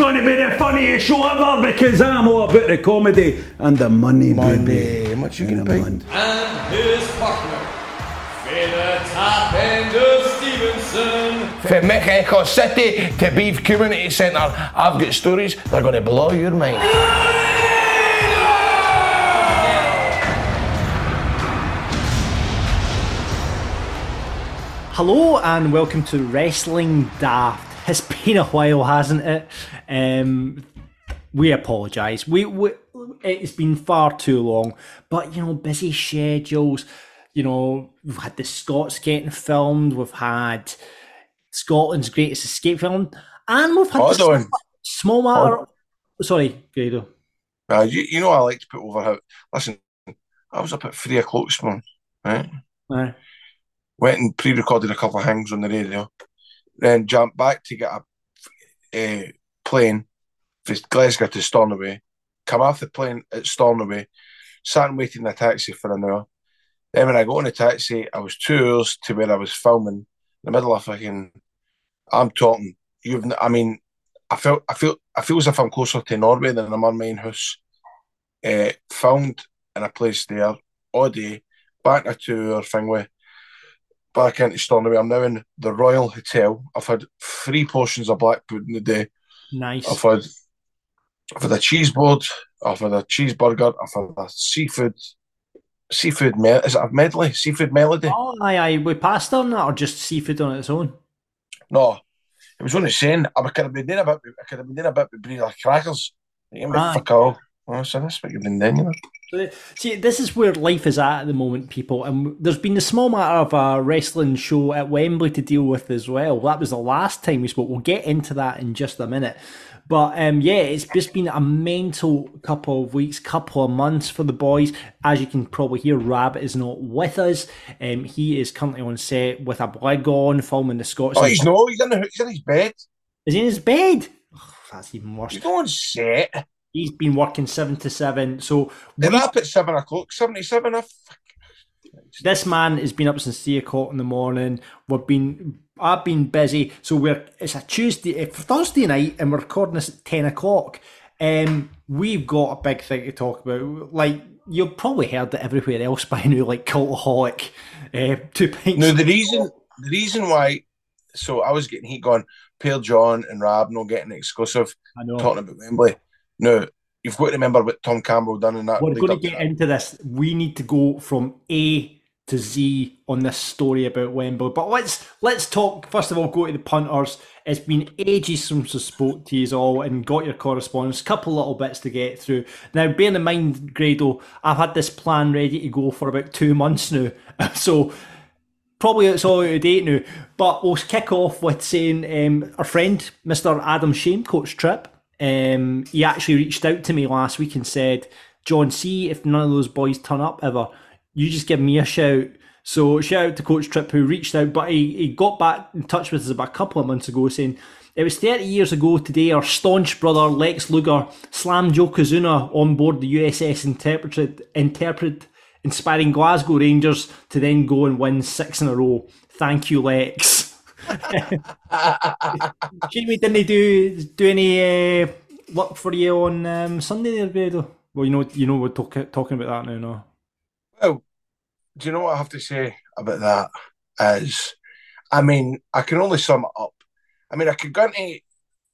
going to be the funniest show ever because I'm all about the comedy and the money, Money. baby. How much you And gonna the pay? and his partner, Fela Top Ender Stevenson. From Mexico City to Beith Community Centre, I've got stories that are going to blow your mind. Hello and welcome to Wrestling Daft. It's been a while, hasn't it? Um, we apologise. We, we it's been far too long, but you know, busy schedules. You know, we've had the Scots getting filmed. We've had Scotland's Greatest Escape film, and we've had the small matter. Sorry, Grado. Uh, you, you know I like to put over how. Listen, I was up at three o'clock this morning, right? Uh, Went and pre-recorded a couple of hangs on the radio, then jumped back to get a uh, plane from Glasgow to Stornoway. Come off the plane at Stornoway, sat and waited in a taxi for an hour. Then when I got in the taxi, I was two hours to where I was filming, in the middle of fucking. I'm talking. You've. I mean, I felt. I feel. I feel as if I'm closer to Norway than I'm on my own house. Uh, filmed in a place there all day, back a two-hour thing with back into Stornoway. I'm now in the Royal Hotel. I've had three portions of black pudding a day. nice. I've had I've had a cheese board, I've had a cheeseburger, I've had a seafood seafood me- is it a medley? Seafood melody? Oh, aye, aye. We passed on that, or just seafood on its own. No. It was only saying I could have been doing a bit I could have been doing a bit with like crackers. You know, fuck all. Oh, so that's what you've been doing, you know. See, this is where life is at at the moment, people. And there's been the small matter of a wrestling show at Wembley to deal with as well. That was the last time we spoke. We'll get into that in just a minute. But um, yeah, it's just been a mental couple of weeks, couple of months for the boys. As you can probably hear, Rab is not with us. Um, he is currently on set with a blag on, filming the Scots. Oh, he's no, he's in, the, he's in his bed. Is he in his bed? Oh, that's even worse. He's not on set. He's been working seven to seven. So They're up at seven o'clock, seventy-seven. I fuck. This man has been up since three o'clock in the morning. We've been, I've been busy. So we're, it's a Tuesday, it's Thursday night, and we're recording this at ten o'clock. Um, we've got a big thing to talk about. Like you've probably heard it everywhere else by now, like cultaholic, uh, two pints. No, the reason the reason why so I was getting heat going, Pale John and Rab not getting exclusive I know. talking about Wembley. No, you've got to remember what Tom Campbell done in that. We're going to get into this. We need to go from A to Z on this story about Wembley. But let's let's talk first of all. Go to the punters. It's been ages since I spoke to you all and got your correspondence. Couple little bits to get through. Now, bearing in mind, Grado, I've had this plan ready to go for about two months now. so probably it's all out of date now. But we'll kick off with saying um, our friend, Mr. Adam Shame, Coach Trip, um, he actually reached out to me last week and said, John, see if none of those boys turn up ever, you just give me a shout. So shout out to Coach Trip who reached out, but he, he got back in touch with us about a couple of months ago saying, it was 30 years ago today our staunch brother Lex Luger slammed Yokozuna on board the USS Intrepid, Intrepid inspiring Glasgow Rangers to then go and win six in a row. Thank you, Lex. Jamie, didn't he do do any uh, work for you on um, Sunday there, Bedo? Well, you know, you know, we're talk, talking about that now, no? Well, do you know what I have to say about that? Is I mean, I can only sum it up. I mean, I could go into,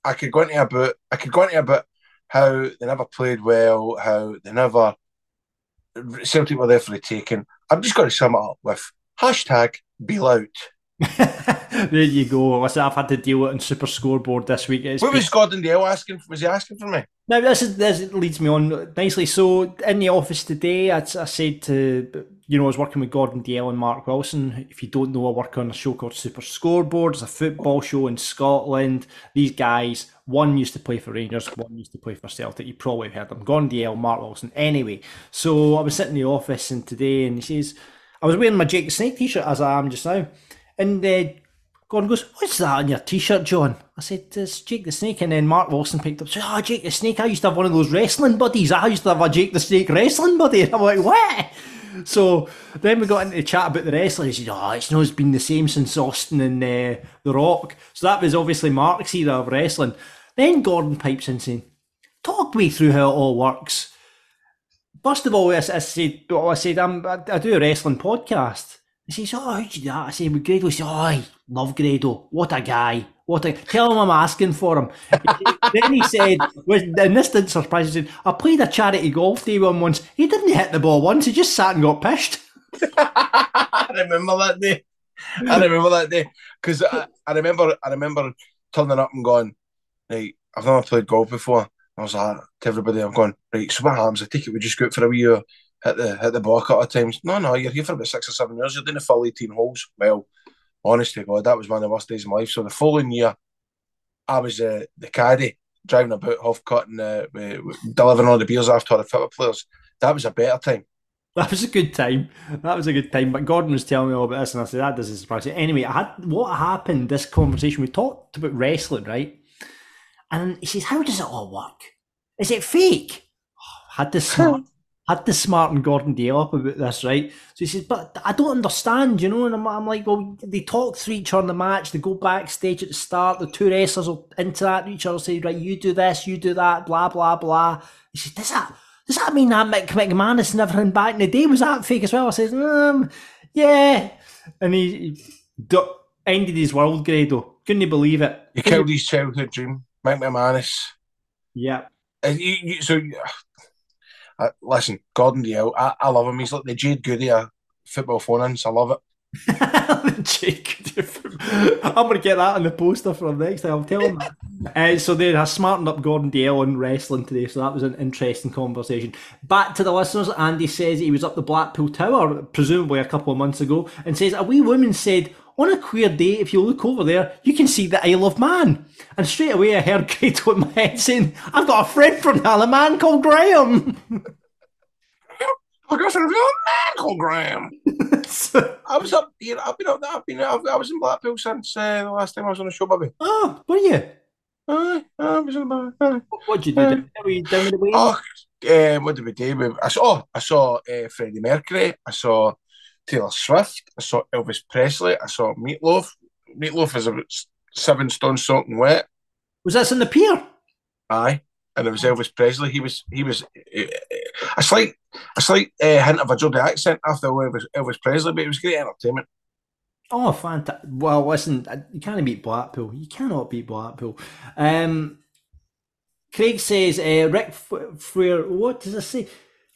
I could go into about, I could go into about how they never played well, how they never Celtic were there for the taking. I'm just going to sum it up with hashtag be loud. there you go. Listen, I've had to deal with it on Super Scoreboard this week. It's What was Gordon Dalziel asking? Was he asking for me? Now this is this leads me on nicely. So in the office today, I, I said to you know I was working with Gordon Dalziel and Mark Wilson. If you don't know, I work on a show called Super Scoreboard. It's a football show in Scotland. These guys, one used to play for Rangers, one used to play for Celtic. You probably heard them. Gordon Dalziel, Mark Wilson. Anyway, so I was sitting in the office and today, and he says I was wearing my Jake the Snake t-shirt as I am just now, and. Uh, Gordon goes, What's that on your t shirt, John? I said, It's Jake the Snake. And then Mark Wilson picked up, said, Oh, Jake the Snake. I used to have one of those wrestling buddies. I used to have a Jake the Snake wrestling buddy. And I'm like, What? So then we got into chat about the wrestling. He said, Oh, it's not been the same since Austin and uh, The Rock. So that was obviously Mark's era of wrestling. Then Gordon pipes in saying, Talk me through how it all works. First of all, I, I said, well, I said, I'm, I, I do a wrestling podcast. He says, Oh, how'd you do that? I said, With Grado. He said, Oh, I love Grado. What a guy. What a tell him I'm asking for him. then he said, and this didn't surprise me, I played a charity golf day him once. He didn't hit the ball once, he just sat and got pished. I remember that day. I remember that day because I, I remember I remember turning up and going, right, I've never played golf before. I was like to everybody, I'm going, right, so what happens? I take it we just go out for a wee hour, hit the hit the ball a couple of times. No, no, you're here for about six or seven years. You're doing the full 18 holes. Well, honestly, God, that was one of the worst days of my life. So the following year, I was uh, the caddy driving about half cut and uh, we- delivering all the beers after the football players. That was a better time. That was a good time. That was a good time. But Gordon was telling me all about this, and I said that doesn't surprise me. Anyway, I had what happened. This conversation we talked about wrestling, right? And he says, "How does it all work? Is it fake?" Oh, had to smart, had to smarten Gordon Dalziel up about this, right? So he says, "But I don't understand, you know." And I'm, I'm like, "Well, they talk through each other in the match. They go backstage at the start. The two wrestlers will interact with each other, say, right, you do this, you do that, blah blah blah." He says, "Does that?" Does that mean that Mick McMahon and everything back in the day was that fake as well? I says, um, yeah. And he, he ended his world, Grado. Couldn't believe it. He killed his childhood dream, Mick McManus. Yeah. You, you, so, uh, listen, Gordon Dalziel, I, I love him. He's like the Jade Goody of football phone-ins. I love it. I'm going to get that on the poster for the next time. I'll tell him that. Uh, so there, I smartened up Gordon Dalziel on wrestling today, so that was an interesting conversation. Back to the listeners, Andy says he was up the Blackpool Tower, presumably a couple of months ago, and says a wee woman said, on a queer day, if you look over there, you can see the Isle of Man. And straight away I heard Grado in my head saying, I've got a friend from the Isle of Man called Graham. I got a real man called Graham. So- I was up here. I've been up there. I've been. I've, I was in Blackpool since uh, the last time I was on the show, baby. oh, were you? Aye, I was in Blackpool. What did you do? Um, Were you down the way? Oh, um, what did we do? I saw. Oh, I saw uh, Freddie Mercury. I saw Taylor Swift. I saw Elvis Presley. I saw Meatloaf. Meatloaf is about seven stone soaking wet. Was this in the pier? Aye, and it was Elvis Presley. He was. He was uh, a slight, a slight uh, hint of a Geordie accent after Elvis, Elvis Presley, but it was great entertainment. Oh, fantastic! Well, listen, you can't beat Blackpool. You cannot beat Blackpool. Um, Craig says, uh, Ric F- Flair. What does it say?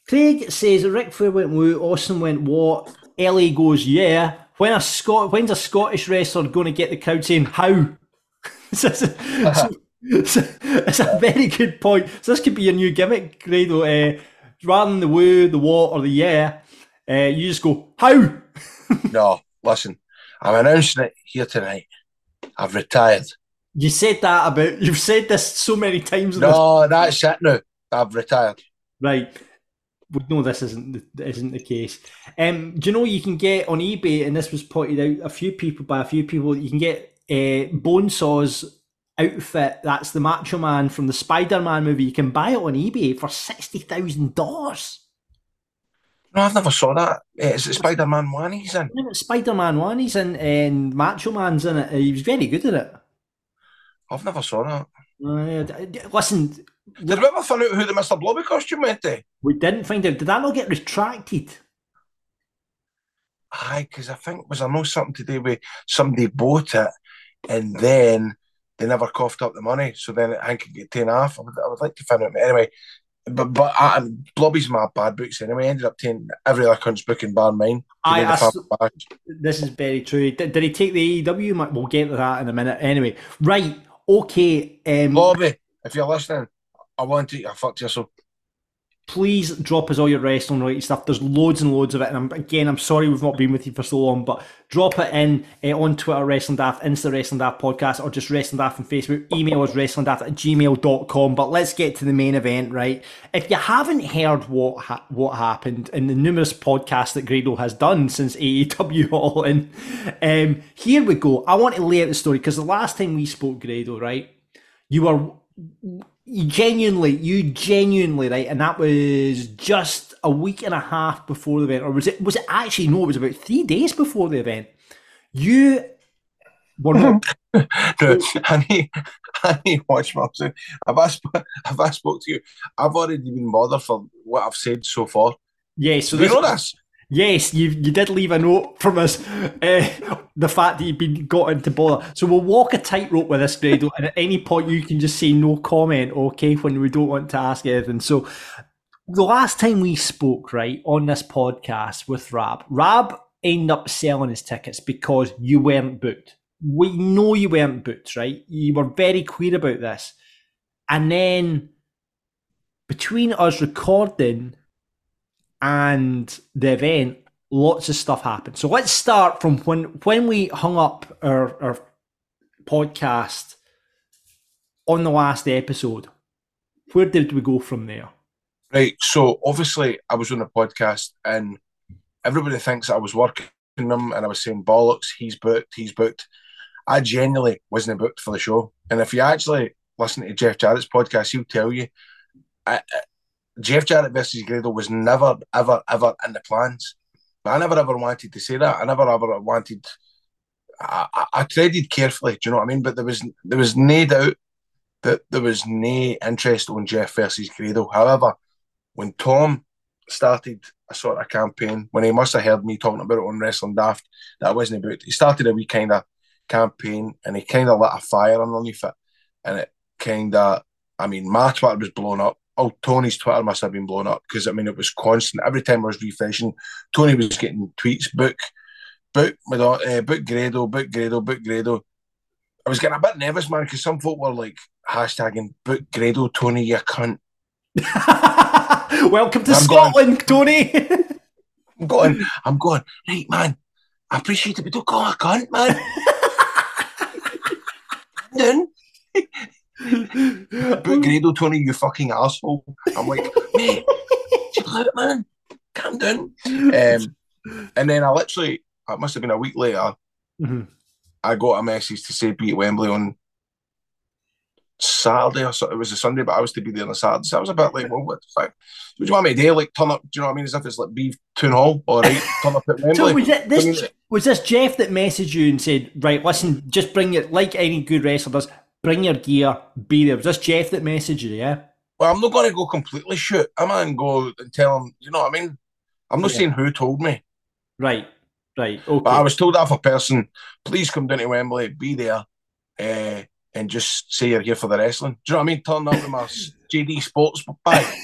Craig says Ric Flair went woo. Austin went what? Ellie goes yeah. When a Scot, when's a Scottish wrestler going to get the crowd saying how? So it's, a, so it's a very good point. So this could be your new gimmick, Grado. Uh, rather than the woo, the what, or the yeah, uh, you just go how. No, listen, I'm announcing it here tonight. I've retired. You said that about you've said this so many times. No, that's it now. I've retired. Right. We know this isn't the, isn't the case. Um, do you know you can get on eBay, and this was pointed out a few people by a few people. You can get uh, Bonesaw's outfit. That's the Macho Man from the Spider Man movie. You can buy it on eBay for sixty thousand dollars. No, I've never saw that. Eh, Is it Spider Man one he's in? Spider Man one, he's in, and Macho Man's in it. He was very good at it. I've never saw that. Uh, listen, Did we ever find out who the Mr. Blobby costume went to? we didn't find out. Did that not get retracted? Aye, because I think was there no something to do with somebody bought it and then they never coughed up the money, so then it Hank could get taken off. I would, I would like to find out. But anyway, but but I, Blobby's my bad books anyway. I ended up taking every other cunt's book in bar mine. I, I family s- match. this is very true. Did, did he take the AEW? We'll get to that in a minute. Anyway, right. Okay. Um, Blobby, if you're listening, I want to. I fucked you so. please drop us all your wrestling related stuff. There's loads and loads of it. And I'm, again, I'm sorry we've not been with you for so long, but drop it in uh, on Twitter, Wrestling Daft, Insta Wrestling Daft Podcast, or just Wrestling Daft on Facebook. Email us Wrestling wrestlingdaft at gmail.com. But let's get to the main event, right? If you haven't heard what ha- what happened in the numerous podcasts that Grado has done since AEW All In, um, here we go. I want to lay out the story because the last time we spoke, Grado, right? You were you genuinely, you genuinely, right? And that was just a week and a half before the event, or was it? Was it actually no? It was about three days before the event. You were not. No, I need, I need watch my. If I, sp- if I spoke to you, I've already been bothered for what I've said so far. Yeah, so you know this? Yes, you you did leave a note from us. Uh, the fact that you've been got into bother. So we'll walk a tightrope with this, Grado, and at any point you can just say no comment, okay? When we don't want to ask anything. So the last time we spoke, right, on this podcast with Rab, Rab ended up selling his tickets because you weren't booked. We know you weren't booked, right? You were very clear about this. And then between us recording and the event, lots of stuff happened. So let's start from when when we hung up our, our podcast on the last episode. Where did we go from there? Right. So obviously, I was on the podcast, and everybody thinks I was working them, and I was saying bollocks. He's booked. He's booked. I genuinely wasn't booked for the show. And if you actually listen to Jeff Jarrett's podcast, he'll tell you, I, Jeff Jarrett versus Grado was never, ever, ever in the plans. I never ever wanted to say that. I never ever wanted. I, I, I treaded carefully. Do you know what I mean? But there was there was no doubt that there was no interest on Jeff versus Grado. However, when Tom started a sort of campaign, when he must have heard me talking about it on Wrestling Daft, that I wasn't about, he started a wee kind of campaign and he kind of lit a fire underneath it. And it kind of, I mean, my Twitter was blown up. Oh, Tony's Twitter must have been blown up because I mean, it was constant. Every time I was refreshing, Tony was getting tweets, book, book, uh, book Grado, book Grado, book Grado. I was getting a bit nervous, man, because some folk were like hashtagging book Grado, Tony, you cunt. Welcome to I'm Scotland, Tony. I'm going, I'm going, right, man. I appreciate it, but don't call a cunt, man. then, book Grado, Tony, you fucking asshole. I'm like, mate, chill out, man. Calm down. Um, and then I literally, it must have been a week later, Mhm. I got a message to say be at Wembley on Saturday or so. It was a Sunday, but I was to be there on a Saturday. So I was a bit like, well, what the fuck? Do you want me to do? Like, turn up, do you know what I mean? As if it's like Beith Town Hall, all right, turn up at So Wembley. was it this was this Jeff that messaged you and said, right, listen, just bring it like any good wrestler does, bring your gear, be there. Was this Jeff that messaged you, yeah? well, I'm not going to go completely shoot. I'm going to go and tell him, you know what I mean? I'm not Yeah. saying who told me, Right. Right. Okay. but I was told off a person, please come down to Wembley, be there, uh, and just say you're here for the wrestling. Do you know what I mean? Turn up with my JD Sports bag.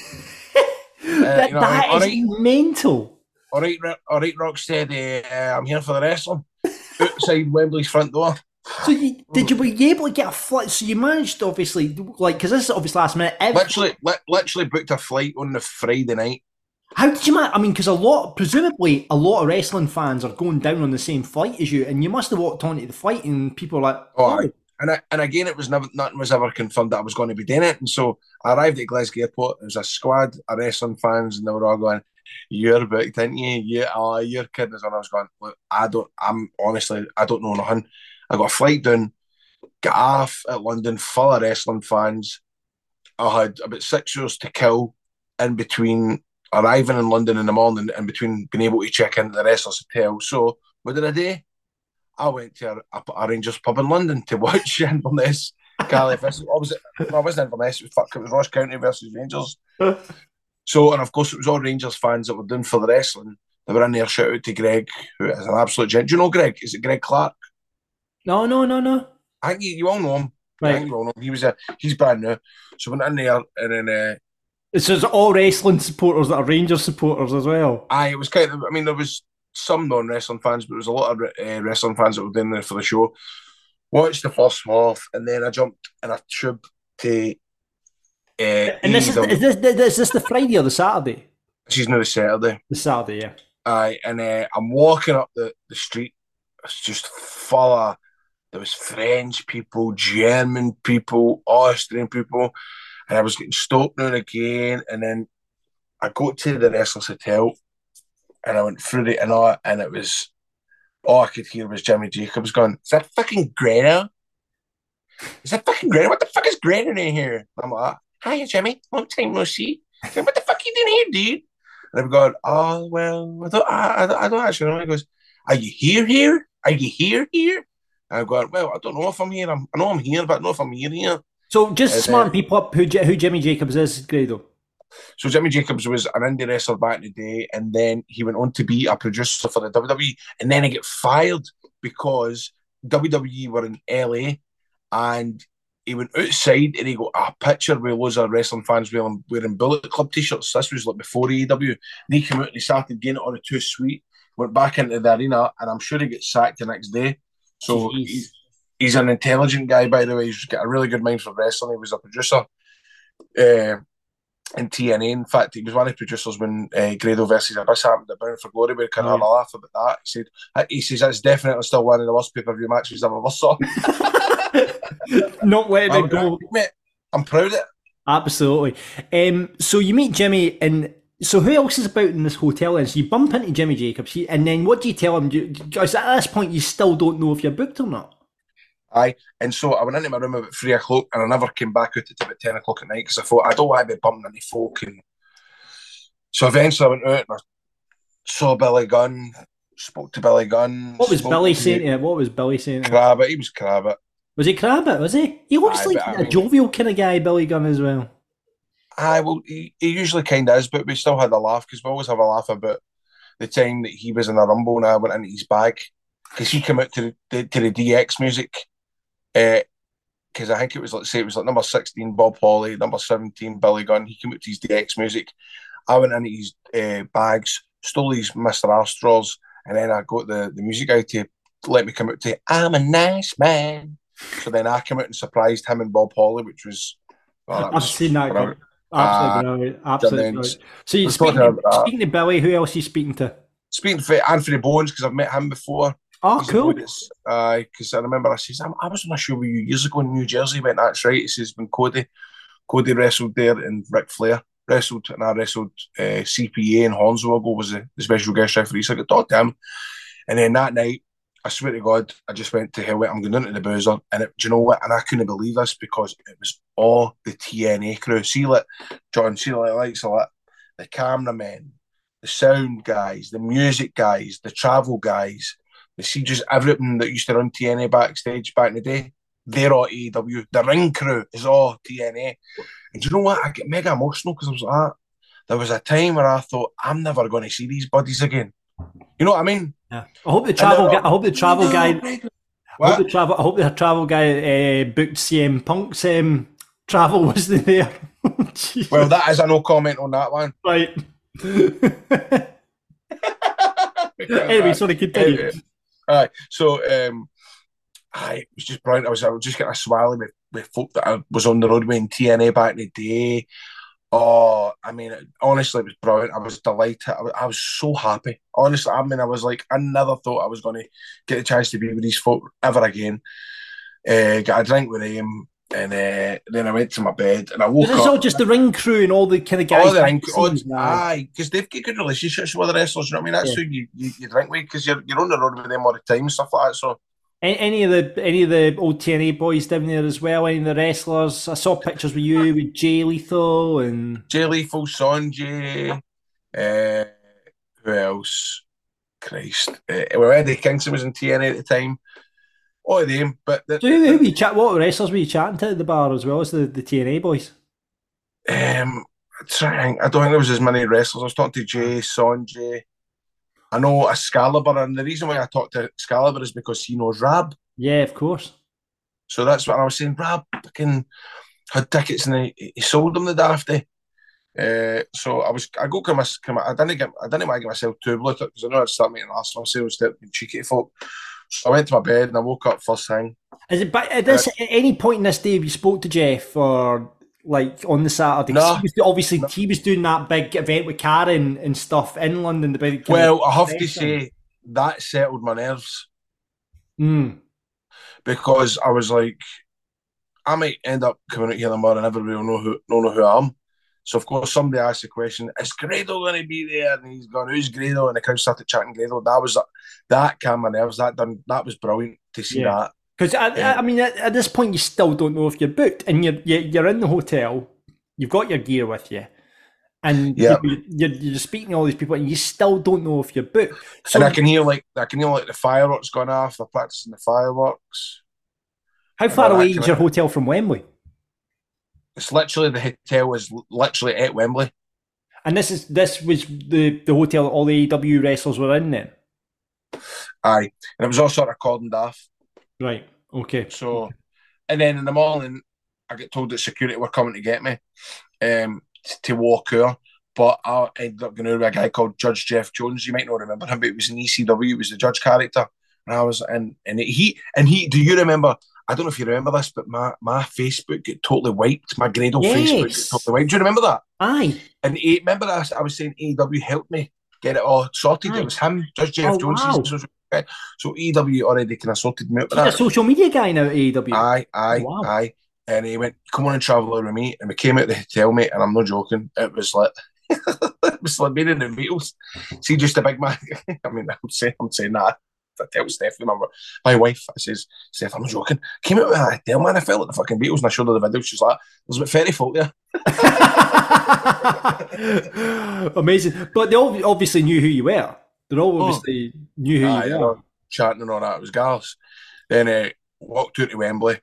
that you know, that all is right. mental. All right, all right, Rocksteady, uh, I'm here for the wrestling. Outside Wembley's front door. So you, did you were you able to get a flight? So you managed obviously like because this is obviously last minute. Every, Literally, li- literally booked a flight on the Friday night. how did you manage? I mean, because a lot, presumably, a lot of wrestling fans are going down on the same flight as you, and you must have walked onto the flight, and people are like, Oh, "Oh. And I, and again, it was never nothing was ever confirmed that I was going to be doing it. And so I arrived at Glasgow Airport. There was a squad of wrestling fans, and they were all going, "You're booked, didn't you? Yeah, oh, you're kidding us." And I was going, "Look, I don't. I'm honestly, I don't know nothing. I got a flight down, got off at London, full of wrestling fans. I had about six hours to kill in between arriving in London in the morning and between being able to check into the wrestlers' hotel. So did I do? I went to a, a, a Rangers pub in London to watch Inverness Caley versus. I was no, I wasn't Inverness. It was fuck. It was Ross County versus Rangers. so and of course it was all Rangers fans that were doing for the wrestling. They were in there. Shout out to Greg, who is an absolute gent. Do you know Greg? Is it Greg Clark? No, no, no, no." I think you, you all know him. I Right. think you all know him. He was a he's brand new. So went in there and then uh, It's just all wrestling supporters that are Rangers supporters as well. Aye, it was kind of. I mean, there was some non-wrestling fans, but there was a lot of uh, wrestling fans that were down there for the show. Watched the first half, and then I jumped in a tube to. Uh, And this is, is this is this the Friday or the Saturday? She's now the Saturday. The Saturday, yeah. Aye, and uh, I'm walking up the, the street. It's just full of there was French people, German people, Austrian people, and I was getting stopped now and again. And then I got to the Wrestlers Hotel, and I went through and all, and it was all I could hear was Jimmy Jacobs going, "Is that fucking Greta? Is that fucking Greta? What the fuck is Greta in here?" I'm like, "Hiya, Jimmy. Long time no see. Said, what the fuck you doing here, dude?" And I'm going, oh, well, I don't, I, I, don't- I don't actually know. He goes, are you here, here? Are you here, here? And I'm going, well, I don't know if I'm here. I'm, I know I'm here, but I don't know if I'm here, here. So just And, smart uh, people up who who Jimmy Jacobs is, Grado. So Jimmy Jacobs was an indie wrestler back in the day, and then he went on to be a producer for the WWE, and then he got fired because WWE were in LA, and he went outside and he got a picture with loads of wrestling fans wearing, wearing Bullet Club t-shirts. This was like before AEW. And he came out and he started getting it on a sweet, went back into the arena, and I'm sure he gets sacked the next day. So he's, he's an intelligent guy, by the way. He's got a really good mind for wrestling. He was a producer. Uh, in TNA. In fact, he was one of the producers when uh, Grado versus Abyss happened at Bound for Glory. We kind of had a laugh about that. He said, he says that's definitely still one of the worst pay per view matches I've ever saw. Not letting I'm, it go. mate, I'm proud of it. Absolutely. Um, so you meet Jimmy, and so who else is about in this hotel? And so you bump into Jimmy Jacobs, he- and then what do you tell him? Do at this point, you still don't know if you're booked or not. Aye. And so I went into my room about three o'clock and I never came back out until about 10 o'clock at night because I thought I don't want to be bumping into folk. And so eventually I went out and I saw Billy Gunn, spoke to Billy Gunn. What was Billy to saying to? What was Billy saying? Crabbit. He was Crabbit. Was he Crabbit? Was he? He looks Aye, like but I a mean- jovial kind of guy, Billy Gunn as well. Aye, well, he, he usually kind of is, but we still had a laugh because we always have a laugh about the time that he was in a rumble and I went into his bag because he came out to the, to the DX music. Because I think it was, let's say, it was like number 16, Bob Holly, number 17, Billy Gunn. He came out to his DX music. I went into his uh, bags, stole his Mr. Astros, and then I got the, the music guy to let me come out to I'm a nice man. So then I came out and surprised him and Bob Holly, which was. well, I've was seen that. Absolutely brilliant. Absolutely. So you're speaking, about that. speaking to Billy. Who else are you speaking to? speaking to Anthony Bowens because I've met him before. Oh, He's cool. boy that's- Aye, because I remember I says I, was on a show with you years ago in New Jersey. He went, that's right. He says when Cody, Cody wrestled there and Ric Flair wrestled, and I wrestled uh, CPA and Hornswoggle was the, the special guest referee. So I got talked to him, and then that night. I swear to God, I just went to hell. I'm going into the boozer, and it, do you know what? And I couldn't believe this because it was all the TNA crew. See, like John, see, like likes of like the cameramen, the sound guys, the music guys, the travel guys, the see just everything that used to run TNA backstage back in the day. They're all AEW. The ring crew is all TNA. And you know what? I get mega emotional because I was like, ah, there was a time where I thought I'm never going to see these buddies again. You know what I mean? Yeah. I hope the travel. guy, I hope the travel guy. I hope the travel. I hope the travel guy uh, booked CM Punk's um, travel wasn't there. Well, that is a no comment on that one. right. anyway, sorry, continue. All right. So um I it was just brilliant. I was I was just getting a swally with, with folk that I was on the road with in TNA back in the day. Oh, I mean, honestly, it was brilliant. I was delighted. I was, I was so happy. Honestly, I mean, I was like, I never thought I was going to get a chance to be with these folk ever again. Uh, got a drink with them, and uh, then I went to my bed, and I woke But it's up. all just the ring crew and all the kind of guys. All the ring, the all, scenes now. aye, because they've got good relationships with the wrestlers. You know what I mean? That's Yeah. who you, you, you drink with because you're you're on the road with them all the time and stuff like that. So Any of the any of the old TNA boys down there as well? Any of the wrestlers? I saw pictures with you with Jay Lethal and Jay Lethal, Sonjay, uh, who else? Christ, uh, well Eddie Kingston was in TNA at the time. All of them, but the, so who, who were you chat? What wrestlers were you chatting to at the bar as well as the, the TNA boys? um, trying. I don't think there was as many wrestlers. I was talking to Jay, Sonjay. I know Excalibur, and the reason why I talked to Excalibur is because he knows Rab. Yeah, of course. So that's what I was saying. Rab fucking had tickets and he, he sold them the dafty. Uh, so I was, I go come, come, I didn't get, I didn't want to get myself too bloated because I know I'd start making Arsenal sales and cheeky to folk. So I went to my bed and I woke up first thing. Is it? But at this, at any point in this day, have you spoke to Jeff or like on the Saturday? No. he was, obviously, he was doing that big event with Karen and stuff in London. The big. Well, I have to say that settled my nerves Mm. because I was like, I might end up coming out here tomorrow and everybody will know who, know who I am. So of course somebody asked the question, "Is Grado going to be there?" And he's gone, "Who's Grado?" And the crowd started chatting Grado. That was that calmed my nerves. That done. That was brilliant to see Yeah. that. Because I, Yeah. I mean, at, at this point, you still don't know if you're booked, and you're you're, you're in the hotel. You've got your gear with you, and Yeah. you're, you're, you're speaking to all these people, and you still don't know if you're booked. So, and I can hear like I can hear like the fireworks going off. They're practicing the fireworks. how far away is your hotel from Wembley? It's literally the hotel was literally at Wembley. And this is this was the the hotel that all the AEW wrestlers were in then, Aye, and it was all sort of cordoned off. right? Okay. So, and then in the morning, I get told that security were coming to get me um, to walk here. But I ended up going over a guy called Judge Jeff Jones. You might not remember him, but it was an ECW. He was the judge character, and I was and and he and he. Do you remember? I don't know if you remember this, but my my Facebook got totally wiped. My Facebook Yes. got totally wiped. Do you remember that? Aye. And he, remember I, I was saying AEW helped me get it all sorted. Aye. It was him, Judge Jeff Oh, Jones. wow. social guy. So AEW already kind of sorted me out He's a social media guy now AEW. Aye, aye, Wow. aye. And he went, "Come on and travel with me." And we came out the hotel, mate. And I'm not joking. It was like it was like being in the Beatles. See, just a big man. I mean, I'm saying, I'm saying that. I tell Stephanie, my, my wife, I says, Steph, I'm joking. Came out with a hotel, man. I felt like the fucking Beatles, and I showed her the video. She's like, "There's about thirty folk there." Amazing. But they all obviously knew who you were. They all obviously knew who Aye, you you were. chatting and all that. It was gals. Then uh, walked out to Wembley.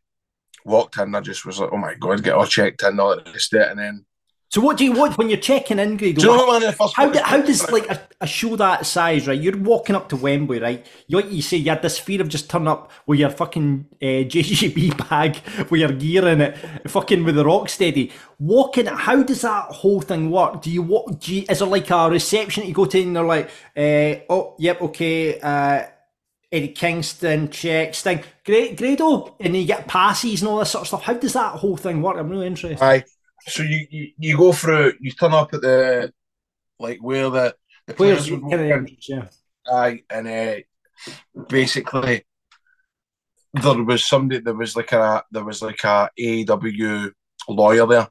Walked in. I just was like, "Oh my god!" Get all checked in, all the rest of it, and then. So what do you want when you're checking in, Grado? Do you know what, man? First How, do, how does like a, a show that size, right? You're walking up to Wembley, right? You like you say you had this fear of just turning up with your fucking uh, JGB bag with your gear in it, fucking with the rock steady. Walking, how does that whole thing work? Do you walk? Do you, is there like a reception that you go to and they're like, uh, oh, yep, okay, uh, Eddie Kingston, check, Sting, great, Grado, and you get passes and all this sort of stuff. How does that whole thing work? I'm really interested. Aye. So you, you you go through. You turn up at the like where the the Where's players would in. yeah. Aye, and uh, basically there was somebody. There was like a there was like a AEW lawyer there,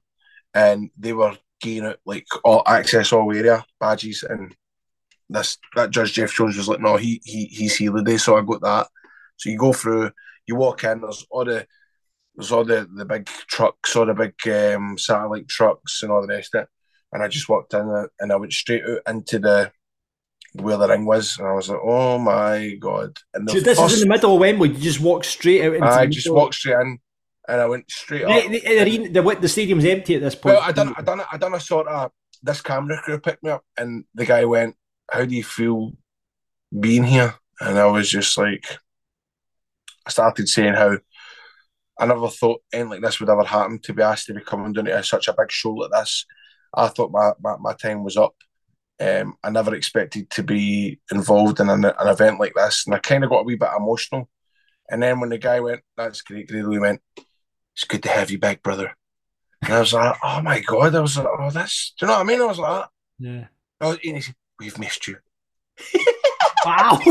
and they were getting out like all access all area badges and. This that Judge Jeff Jones was like, no, he he he's here today, so I got that. So you go through, you walk in. There's all the there's all the, the big trucks, all the big um, satellite trucks, and all the rest of it. And I just walked in and I went straight out into the where the ring was, and I was like, "Oh my god!" And So this first, is in the middle of Wembley. You just walked straight out into I just middle. walked straight in, and I went straight The, up. the, the, the, the stadium's empty at this point. Well, I done, I done, I done a sort of this camera crew picked me up, and the guy went, "How do you feel being here?" And I was just like, I started saying how I never thought anything like this would ever happen. To be asked to be coming down to such a big show like this, I thought my my, my time was up. Um, I never expected to be involved in an, an event like this, and I kind of got a wee bit emotional. And then when the guy went, "That's great," Grado, he went, "It's good to have you back, brother." And I was like, oh my God. I was like, oh, that's, do you know what I mean? I was like, yeah. and he said, we've missed you. Wow.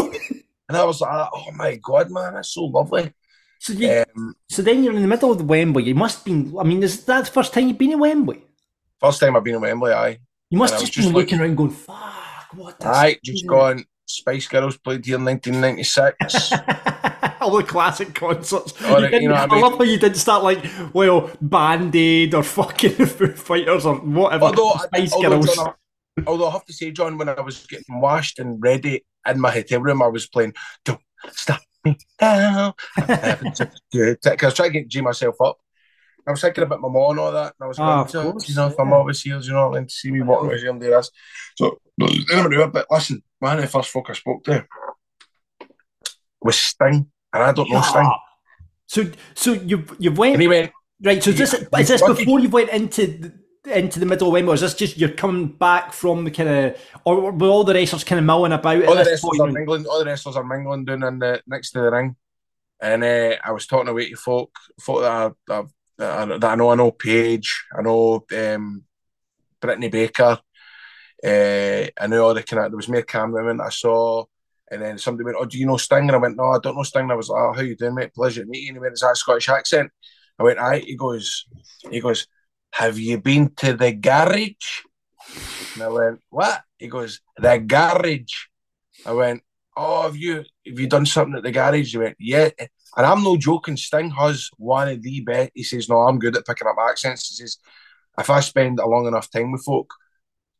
And I was like, oh my God, man, that's so lovely. So, you, Um, so then you're in the middle of the Wembley. You must have been. I mean, is that the first time you've been in Wembley? first time I've been in Wembley, aye. You must And have just just been like- looking around, going, "Fuck, what?" Aye, just gone. Spice Girls played here in 1996. All the classic concerts. Oh, You you know I I love how you didn't start like, well, Band Aid or fucking Foo Fighters or whatever. although, Spice although, Girls. John, although I have to say, John, when I was getting washed and ready in my hotel room, I was playing Don't Stop Me Now. I'm having such a good I was trying to get G myself up. I was thinking about my mom and all that. And I was Ah, going, course, you know, if I'm yeah. always here, you know, and to see me walking here and do this. So, anyway, but listen, one of the first folk I spoke to was Sting, and I don't know Sting. So, so you've you went And he went, right. So this Yeah, is this before you went into the, into the middle? Or is this just you're coming back from the kind of, or were all the wrestlers kind of milling about? all the wrestlers are mingling. All the wrestlers are mingling down in the next to the ring, and uh, I was talking away to folk, folk that I, that, I, that I know. I know Paige. I know um, Brittany Baker. Uh, I knew all the kind of there was more cameramen I saw, and then somebody went, "Oh, do you know Sting?" And I went, "No, I don't know Sting." And I was like, "Oh, how you doing, mate? Pleasure to meet you." And he went, "Is that Scottish accent?" I went, "Aye." He goes, "He goes, have you been to the garage?" And I went, "What?" He goes, "The garage." I went, "Oh, have you have you done something at the garage?" He went, "Yeah." And I'm no joking. Sting has one of the best. He says, "No, I'm good at picking up accents." He says, "If I spend a long enough time with folk,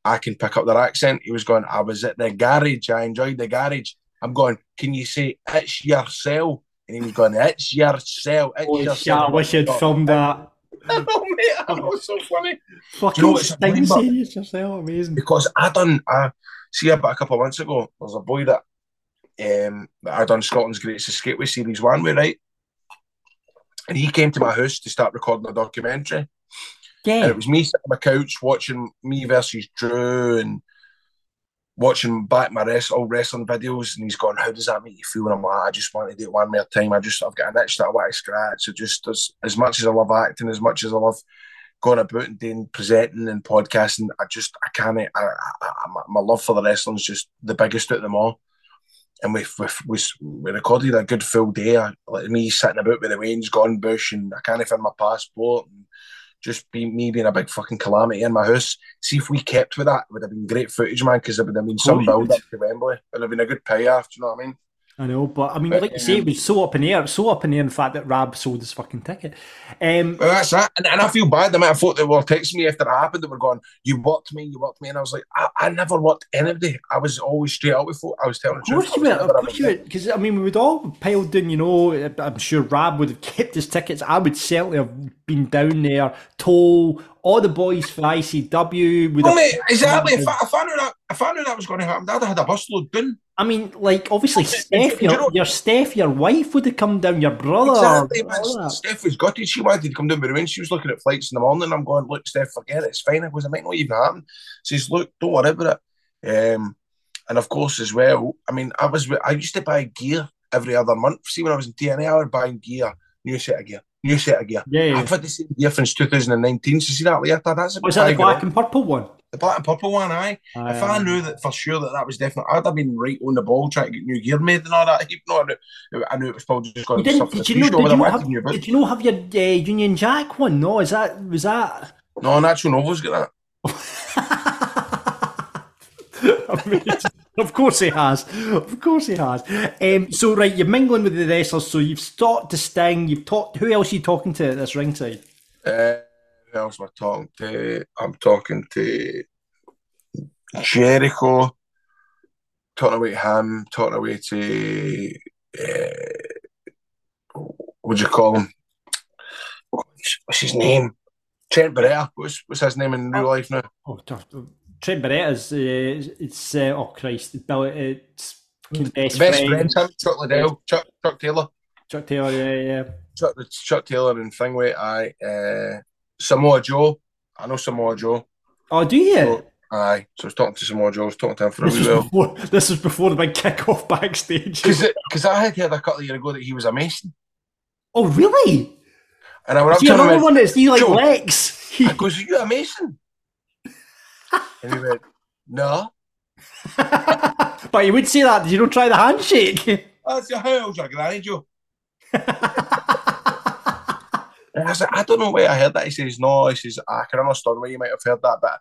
I can pick up their accent." He was going, "I was at the garage. I enjoyed the garage." I'm going, "Can you say it's yourself?" And he was going, "It's yourself. It's Holy shit, yourself." I wish you'd filmed that. I know, mate. I know, it's so funny. Fucking know, it's Sting annoying, saying yourself, amazing. because I done I see about a couple of months ago. There's a boy that um that I done Scotland's Greatest Escape with series one with, right? And he came to my house to start recording a documentary. Yeah. And it was me sitting on my couch watching me versus Drew and watching back my rest old wrestling videos. And he's going, How does that make you feel? And I'm like, I just want to do it one more time. I just I've got an itch that I want to scratch. So just as as much as I love acting, as much as I love going about and doing presenting and podcasting, I just I can't. I, I, I, my- love for the wrestling is just the biggest of them all. And we we we, we recorded a good full day. Like me sitting about with the Wayne's gone bush, and I can't find my passport, and just be me being a big fucking calamity in my house. See if we kept with that, it would have been great footage, man. Because there would have been some build up to Wembley. It would have been a good payoff. Do you know what I mean? I know, but I mean, But, like you say, it um, was so up in the air, so up in the air. In fact, that Rab sold his fucking ticket. Um, Well, that's that. And, and I feel bad. The amount of folk that were texting me after it happened, they were going, You worked me, you worked me. And I was like, I, I never worked anybody. I was always straight out with folk. I was telling the truth. course you I were, of course you were, because I mean, we would all piled in, you know. I'm sure Rab would have kept his tickets. I would certainly have been down there. Toll, all the boys for ICW. Well, mate, exactly. If I, if I knew that, if I knew that was going to happen, I'd have had a busload done. I mean, like obviously, Steph, you your, know- your Steph, your wife would have come down. Your brother, Exactly. Man. Steph was gutted. She wanted to come down but when. She was looking at flights in the morning. I'm going, look, Steph, forget it. It's fine. I goes, it might not even happen. She says, look, don't worry about it. Um, and of course, as well, I mean, I was I used to buy gear every other month. See, when I was in TNA, I was buying gear, new set of gear, new set of gear. Yeah, yeah. I've had the same gear since 2019. So see that later? That's a Was that the black deal. and purple one? the black and purple one? Aye. if I Um, knew that for sure that that was definitely, I'd have been right on the ball trying to get new gear made and all that. Even though I knew, I knew it was probably just going to be something Did you know? Did you have? your. Did you not have your uh, Union Jack one? No, is that was that? No, Natural Novo's got that. Amazing. Of course he has. Of course he has. Um, so right, you're mingling with the wrestlers. So you've talked to Sting. You've talked. Who else are you talking to at this ringside? Uh, who else am I talking to? I'm talking to Jericho, talking away to him, talking away to uh, what do you call him? What's his name? Trent Beretta. What's, what's his name in real life now? Oh, Trent Beretta's. Uh, it's uh, oh Christ, it's Bill. It's best, Best friend. friends, him, Chuck Liddell, Chuck, Chuck Taylor. Chuck Taylor. Yeah, yeah. Chuck, Chuck Taylor and Thingway, aye. Uh, Samoa Joe. I know Samoa Joe. Oh, do you? So, aye. So I was talking to Samoa Joe. I was talking to him for a this, was while. before, this was before the big kick-off backstage. Because I had heard a couple of years ago that he was a Mason. Oh, really? And I went up See to him and one that's he like Joe. Lex. I goes, Are you a Mason? And he went, No. but you would say that. Did you don't try the handshake? I said, How old's your granny, Joe? And I said, I don't know where I heard that. He says, No. He says, I can understand where you might have heard that. But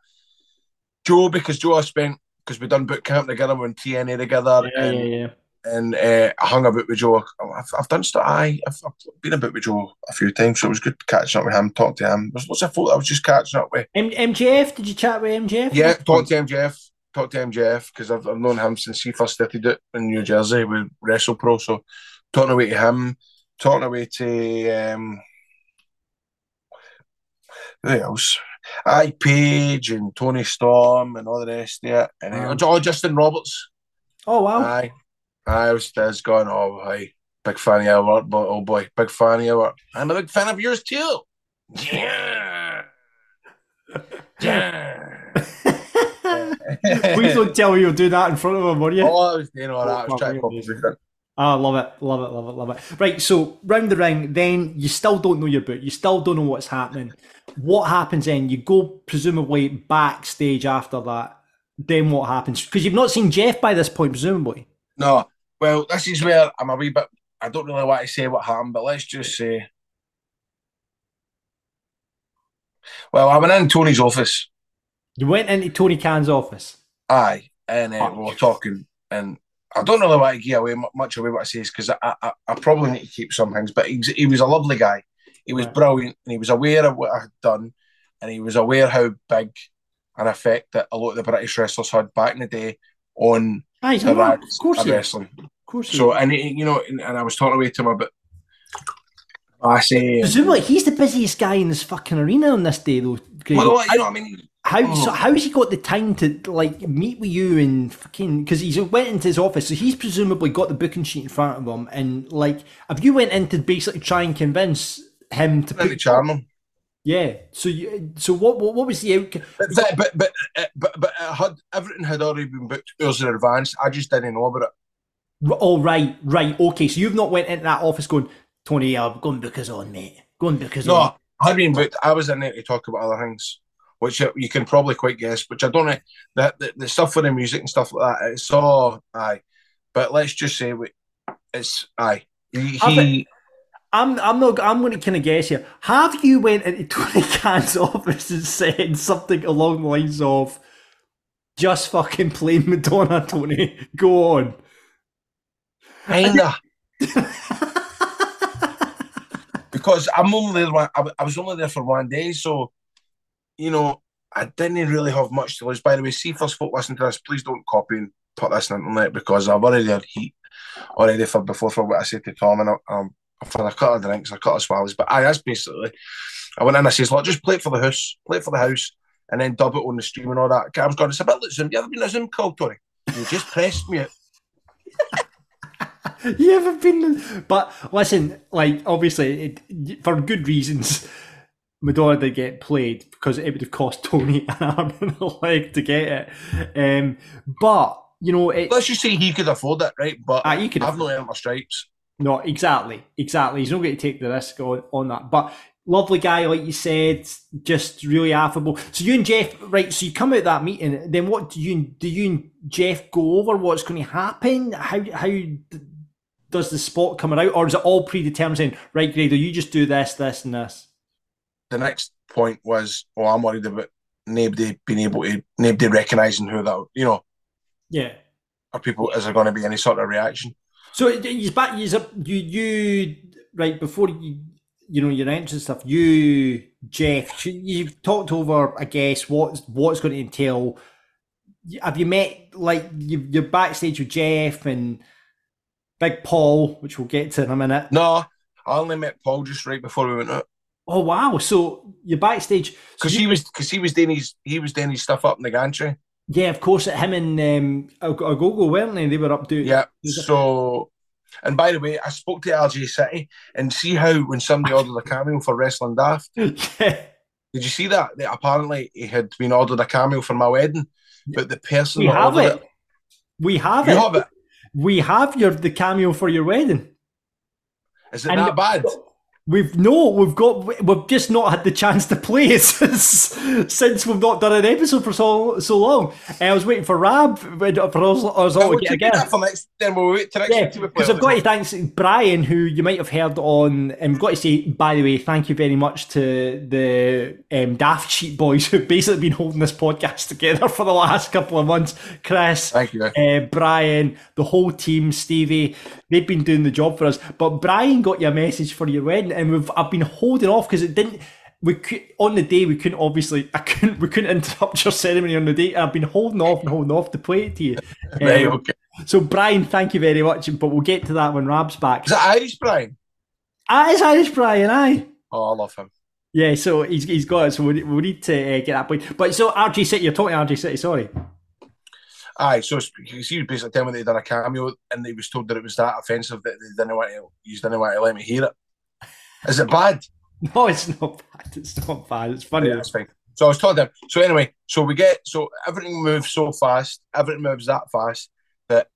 Joe, because Joe, I spent, because we done boot camp together, we in TNA together, yeah, and, yeah, yeah. And uh, I hung about with Joe. I've, I've done stuff. I, I've, I've been about with Joe a few times, so it was good catching up with him, talking to him. There's lots of folk I was just catching up with. M- MJF, did you chat with MJF? Yeah, talk to MJF. Talk to MJF because I've, I've known him since he first started it in New Jersey with Wrestle Pro. So talking away to him, talking away to um, who else? I Page and Toni Storm and all the rest of it, and oh, Justin Roberts. Oh wow. Aye, I was there's going. Oh, hi, big fan of your work, but oh boy, big fan of your work. I'm a big fan of yours too. Yeah. Yeah. Please don't tell me you'll do that in front of him, will you? Oh, I was doing all that. I was trying to. Ah, love it, love it, love it, love it. Right, so round the ring, then you still don't know your boot. You still don't know what's happening. What happens then? You go presumably backstage after that. Then what happens? Because you've not seen Jeff by this point, presumably. No, well, this is where I'm a wee bit. I don't really want to say what happened, but let's just say. Well, I went in Tony's office. You went into Tony Khan's office. Aye, and uh, we were talking, and I don't really want to give away mu- much away what I say because I, I, I probably need to keep some things. But he, he was a lovely guy. He was Right. brilliant, and he was aware of what I had done, and he was aware how big an effect that a lot of the British wrestlers had back in the day on Aye, the of course of wrestling. Of course So, and he, you know, and, and I was talking away to him about. I say, um, Presumably he's the busiest guy in this fucking arena on this day, though. Greg. well, you know, I mean, How oh. so? Oh. How's he got the time to like meet with you and fucking? Because he's went into his office, so he's presumably got the booking sheet in front of him. And like, have you went in to basically try and convince him to put? charm him. Yeah. So you, so what? What, what was the outcome? But that, but but uh, but but it had everything had already been booked years in advance. I just didn't know about it. Oh right, right. Okay. So you've not went into that office going, Tony, I'm going because on, mate. Going because No, on. I had been booked. I was in there to talk about other things, which you can probably quite guess. Which I don't know. That the, the stuff with the music and stuff like that. It's all aye. But let's just say we, it's aye. He, I he I'm I'm not I'm going to kind of guess here. Have you went into Tony Khan's office and said something along the lines of, "Just fucking play Madonna, Tony. Go on." kinda because I'm only there. One, I, was only there for one day, so you know I didn't really have much to lose. By the way, see first folk listen to this. Please don't copy and put this on the internet because I've already had heat already for before for what I said to Tom and um for a couple of drinks, a couple of swallows. But I that's basically I went in. I says, "Look, just play it for the house, play it for the house, and then dub it on the stream and all that." I was going, "It's a bit like Zoom. You ever been a Zoom call, Tony? You just pressed me." You haven't been, but listen, like obviously it, for good reasons. Madonna did get played because it would have cost Tony an arm and a leg to get it. Um, but you know, it, Let's just say he could afford it, right? But Ah, he could I've not earned my stripes. No, exactly, exactly. He's not going to take the risk on, on that. But lovely guy, like you said, just really affable. So you and Jeff, right? So you come out that meeting. Then what do you do? You and Jeff go over what's going to happen? How how does the spot come out, or is it all predetermined? Saying right, Grado, you just do this, this, and this. the next point was, oh, I'm worried about nobody being able to, nobody recognising who that, you know, Yeah. are people, is there going to be any sort of reaction? So he's back. He's up. You you right before you you know your entrance and stuff. You Jeff, you've talked over. I guess what's what's going to entail. Have you met like you, you're backstage with Jeff and Big Paul, which we'll get to in a minute. No, I only met Paul just right before we went out Oh wow! So you're backstage. So because you- he was because he was doing his he was doing his stuff up in the gantry. Yeah, of course. At him and um, Ogogo weren't they? They were up doing. Yeah. So, and by the way, I spoke to RJ City and see how when somebody ordered a cameo for Wrestling Daft, yeah. did you see that? That apparently he had been ordered a cameo for my wedding, but the person We have ordered it. We have you it. have it. We have your the cameo for your wedding. Is it And- that bad? We've no, we've got, we've just not had the chance to play it since, since we've not done an episode for so so long. And I was waiting for Rab for us, us all Well, to get can do again. that for next. Then we'll wait till next Yeah, week. till we play because. I've got to thank Brian, who you might have heard on, and we've got to say, by the way, thank you very much to the um, Daft Sheet Boys who've basically been holding this podcast together for the last couple of months. Chris, Thank you. uh, Brian, the whole team, Stevie, they've been doing the job for us. But Brian got you a message for your wedding, and we've I've been holding off because it didn't. We could, on the day we couldn't obviously I couldn't we couldn't interrupt your ceremony on the day. I've been holding off and holding off to play it to you. Right, Um, okay. so Brian, thank you very much. But we'll get to that when Rab's back. Is that Irish, Brian? Ah, it's Irish Brian, aye. Oh, I love him. Yeah, so he's, he's got it. So we, we need to uh, get that point. But so RJ City, you're talking RJ City. Sorry. Aye, so he was basically telling me they'd done a cameo and he was told that it was that offensive that they didn't want to, you didn't want to let me hear it. Is it bad? No, it's not bad. It's not bad. It's funny. Yeah, that's fine. So I was told them. So anyway, so we get so everything moves so fast, everything moves that fast that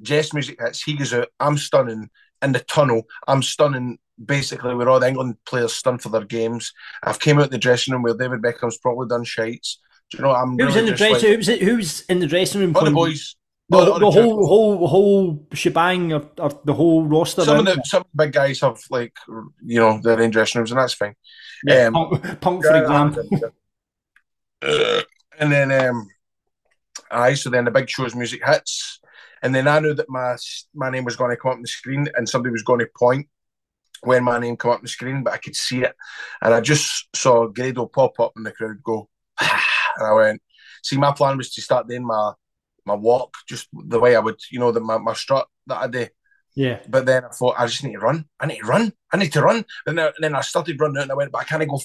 Jess music hits. He goes out. I'm stunning in the tunnel. I'm stunning basically where all the England players stun for their games. I've came out the dressing room where David Beckham's probably done shites. Do you know? I'm who's really in the dressing? like, who was it? Who was in the dressing room? all the boys. The, the the whole whole whole shebang of, of the whole roster. some of the some big guys have like you know their own dressing rooms and that's fine. Yeah, um, punk, punk for example. Uh, and then um aye, so then the big show's music hits. And then I knew that my my name was going to come up on the screen and somebody was going to point when my name come up on the screen, but I could see it. And I just saw Grado pop up in the crowd go, and I went, see, my plan was to start doing my my walk just the way I would, you know, the my, my strut that I do. Yeah, But then I thought I just need to run. I need to run. I need to run. And then, and then I started running out and I went, but I can't go.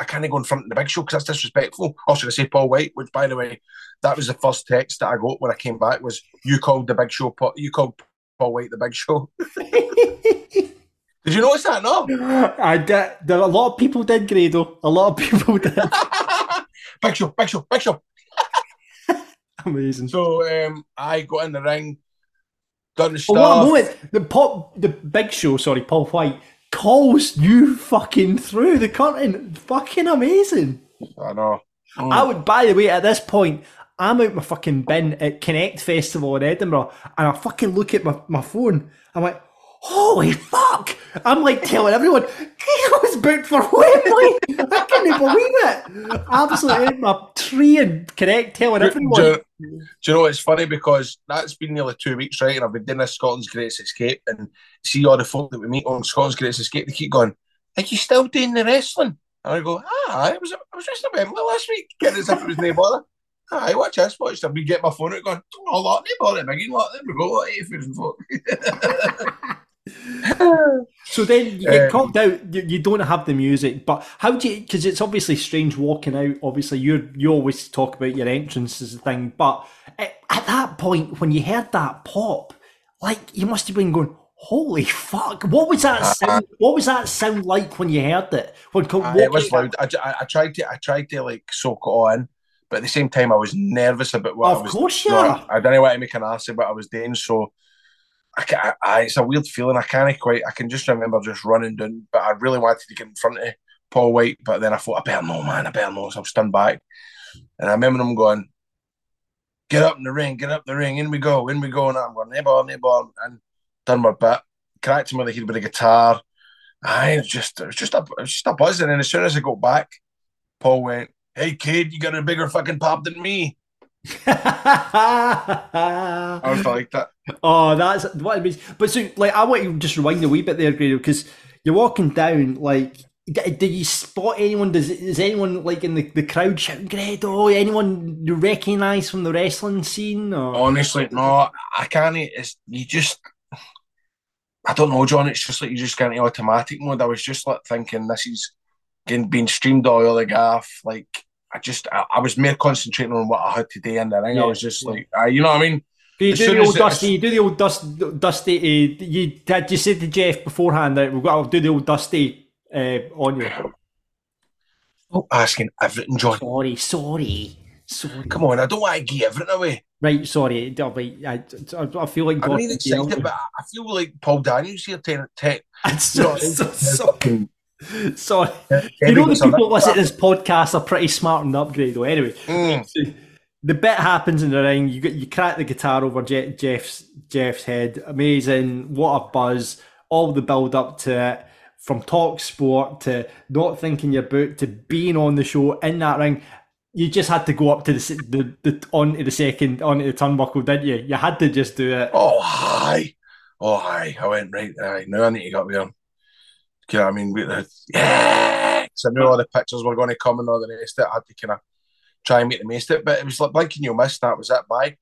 I can't go in front of the big show because that's disrespectful. Or should I say Paul Wight? Which, by the way, that was the first text that I got when I came back was you called the big show. You called Paul Wight the big show. Did you notice that? No. I did. There a lot of people did, Grado. A lot of people did. big show. Big show. Big show. Amazing. So um, I got in the ring, done the Oh, stuff. moment! The pop, the big show. Sorry, Paul Wight calls you fucking through the curtain. Fucking amazing. I know. Mm. I would. By the way, at this point, I'm out my fucking bin at Connect Festival in Edinburgh, and I fucking look at my, my phone. I'm like, holy fuck! I'm like telling everyone, I was booked for Wembley. I couldn't believe it. Absolutely in my tree and Connect telling everyone. do, do you know it's funny because that's been nearly two weeks, right? And I've been doing this Scotland's Greatest Escape and see all the folk that we meet on Scotland's Greatest Escape, they keep going, Are you still doing the wrestling? And I go, Ah, I was I was wrestling Wembley last week, getting as if it was no bother. Aye, watch this, watch this. We get my phone out going, Oh, lot, no bother, big lot, there we go, lot, 80,000 folk. So then you get Um, called out. You, you don't have the music, but how do you? Because it's obviously strange walking out. Obviously, you you always talk about your entrance as a thing, but at, at that point when you heard that pop, like you must have been going, "Holy fuck!" What was that sound? What was that sound like when you heard it? When Aye, it was loud. I, I, I tried to I tried to like soak it in, but at the same time I was nervous about what I Of was course you no, are. I, I didn't want to make an ass of what I was doing, so I, I, it's a weird feeling. I can't quite. I can just remember just running down, but I really wanted to get in front of Paul Wight, but then I thought I better know, man. I better know. So I'm stand back, and I remember him going, "Get up in the ring, get up in the ring, in we go, in we go." And I'm going, "Neighbor, neighbor," and done my bit. Cracked him with a head with a guitar. I was just, it was just a, it was just a buzz. And then as soon as I got back, Paul went, "Hey kid, you got a bigger fucking pop than me." I was like that. Oh, that's what it means. But so, like, I want you to just rewind a wee bit there, Grado, because you're walking down. Like, d- did you spot anyone? Does is anyone like in the, the crowd shouting Grado? Anyone you recognise from the wrestling scene? Or Honestly, no, I can't. It's you just. I don't know, John. It's just like you just get into automatic mode. I was just like thinking this is getting being streamed all the gaff. Like I just, I, I was more concentrating on what I had to do in the ring. Yeah, I was just yeah. like, uh, you know what I mean? Do you as do the old dusty? You do the old dust, dusty. Uh, you did you say to Jeff beforehand that we've got I'll do the old dusty uh, on you? Stop asking everything, John. Sorry, sorry, sorry. Come on, I don't want to give everything away. Right, sorry. I, I, I feel like I'm God- really excited, but I I feel like Paul Daniels here taking tech. I'm so, so, so, sorry. You You know the people that listen to this podcast are pretty smart and upgrade though. Anyway, Mm. The bit happens in the ring. You get you crack the guitar over Je- Jeff's Jeff's head. Amazing! What a buzz! All the build up to it, from talk sport to not thinking you're about to being on the show in that ring. You just had to go up to the the, the onto the second onto the turnbuckle, didn't you? You had to just do it. Oh, hi. Oh, hi. I went, right, right. Now I need to get up here. You know what I mean? Yeah. So I knew all the pictures were going to come and all the rest of it. I had to kind of try and make the most of it. But it was like blinking you'll miss. That was it. Bye.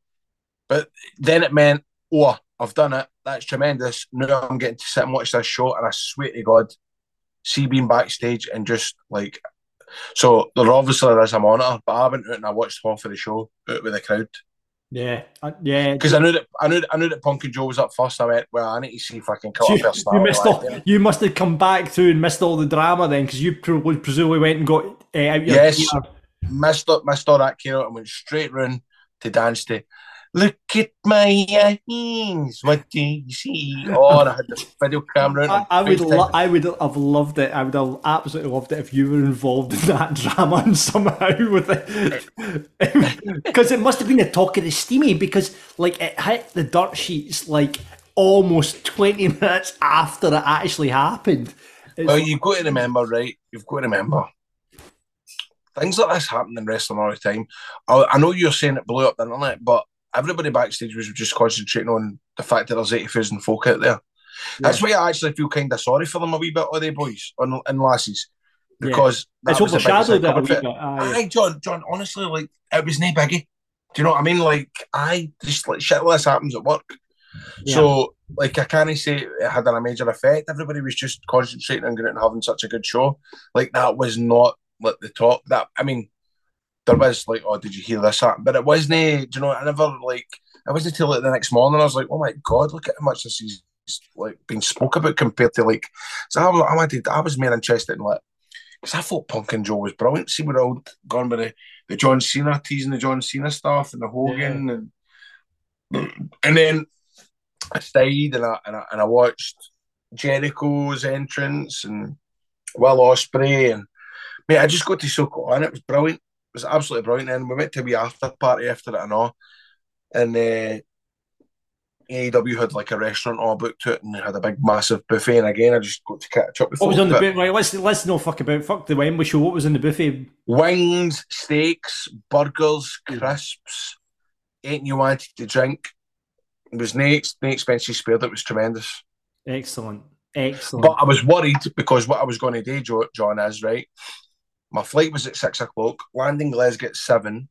But then it meant, oh, I've done it. That's tremendous. Now I'm getting to sit and watch this show. And I swear to God, see being backstage and just like, so there obviously is a monitor, but I went out and I watched half of the show out with the crowd. Yeah, uh, yeah. Because I knew that I knew I knew that Punk and Joe was up first. I went, well, I need to see if I can cut So off you, you missed all, you must have come back through and missed all the drama then because you probably presumably went and got uh, out Yes. gear. Missed up, missed all that care and went straight round to dance to Look at my eyes, what do you see? Oh, I had the video camera. I, I would, lo- I would have loved it. I would have absolutely loved it if you were involved in that drama and somehow with it, because it must have been the talk of the steamy. Because like it hit the dirt sheets like almost twenty minutes after it actually happened. It's well, you've got to remember, right? You've got to remember things like this happen in wrestling all the time. I, I know you're saying it blew up the internet, but everybody backstage was just concentrating on the fact that there's 80,000 folk out there. That's why I actually feel kind of sorry for them a wee bit, all they boys and, and lasses. Because yeah. it's overshadowed that a wee bit. Aye. Aye, John, John, honestly, like, it was no biggie. Do you know what I mean? Like, I just, like, shit like this happens at work. Yeah. So, like, I can't say it had a major effect. Everybody was just concentrating on going and having such a good show. Like, that was not, like, the talk. That, I mean, there was like, oh, did you hear this happen? But it wasn't, do you know, I never like, it wasn't until like the next morning I was like, oh my God, look at how much this is like being spoke about compared to like, so I, I, wanted, I was more interested in like, because I thought Punk and Joe was brilliant. See, we're all gone with the, the John Cena teasing the John Cena stuff and the Hogan yeah. and and then I stayed and I, and I and I watched Jericho's entrance and Will Ospreay and mate, I just got to soak it on. It was brilliant It was absolutely brilliant. And we went to a wee after party after it and all. And uh, AEW had like a restaurant all booked to it and they had a big massive buffet. And again, I just got to catch up with What was on the buffet? Right, let's, let's no fuck about fuck the Wembley show. What was in the buffet? Wings, steaks, burgers, crisps, anything you wanted to drink. It was no, no expensive spared. It was tremendous. Excellent. Excellent. But I was worried because what I was going to do, John, is right. My flight was at six o'clock, landing Glasgow at seven,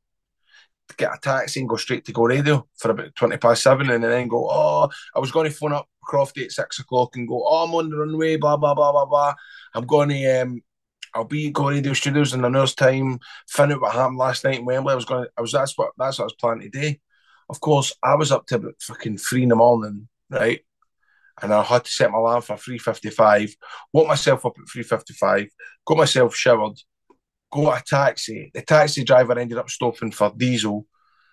get a taxi and go straight to Go Radio for about 20 past seven, and then go, Oh, I was going to phone up Crofty at six o'clock and go, Oh, I'm on the runway, blah, blah, blah, blah, blah. I'm going to, um, I'll be at Go Radio Studios in an hour's time, find out what happened last night in Wembley. I was going to, I was, that's what, that's what I was planning to do. Of course, I was up to about fucking three in the morning, right? and I had to set my alarm for 3.55, woke myself up at 3.55, got myself showered, got a taxi. The taxi driver ended up stopping for diesel.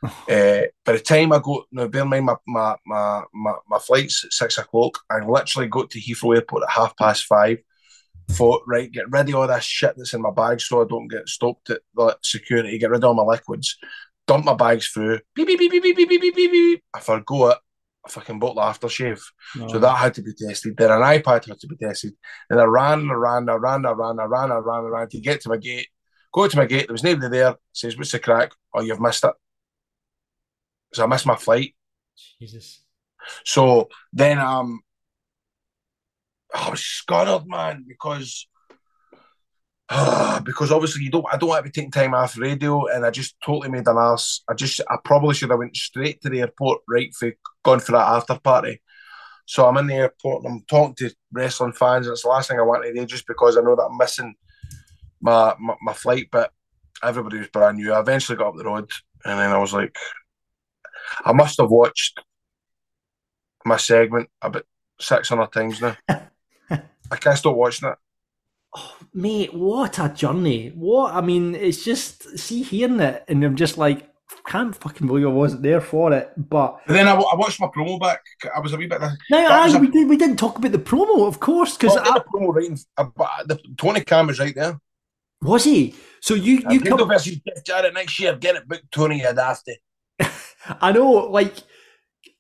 uh, by the time I got, now bear in mind my, my, my, my, my flight's at six o'clock. I literally got to Heathrow Airport at half past five. Thought, right, get rid of all that shit that's in my bag so I don't get stopped at the security, get rid of all my liquids, dump my bags through, beep, beep, beep, beep, beep, beep, beep, beep, beep. If I forgot it. I fucking bought the aftershave. No. So that had to be tested. Then an iPad had to be tested. And I ran and I ran, I ran, I ran, I ran, I ran, I ran to get to my gate. Go to my gate, there was nobody there. Says, What's the crack? Oh, you've missed it. So I missed my flight. Jesus. So then um I was scared, man, because uh, because obviously you don't I don't want to be taking time off radio and I just totally made an ass. I just I probably should have went straight to the airport right for gone for that after party. So I'm in the airport and I'm talking to wrestling fans and it's the last thing I want to do just because I know that I'm missing my, my, my flight, but everybody was brand new. I eventually got up the road, and then I was like, I must have watched my segment about six hundred times now. I can't stop watching it. Oh, mate, what a journey! What I mean, it's just see hearing it, and I'm just like, can't fucking believe I wasn't there for it. But, but then I, I, watched my promo back. I was a wee bit. No, aye, a, we did. We didn't talk about the promo, of course, because well, the promo right. In, uh, the Tony was right there. Was he? So you you come come versus Jarrett next year. Get it booked, Tony Adasti. I know, like.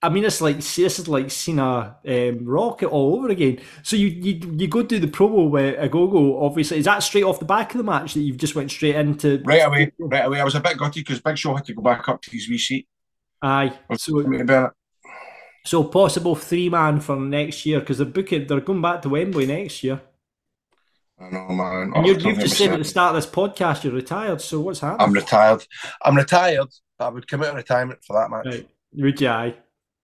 I mean, it's like this is like Cena um, Rocket all over again. So you you, you go do the promo with Ogogo. Obviously, is that straight off the back of the match that you've just went straight into? Right away, right away. I was a bit gutty because Big Show had to go back up to his wee seat. Aye. So, so possible three man for next year because they're booking. They're going back to Wembley next year. I know, man. And you have just said at the start of this podcast you're retired. So what's happening? I'm retired. I'm retired. I would commit to retirement for that match. Right. Would you? Aye.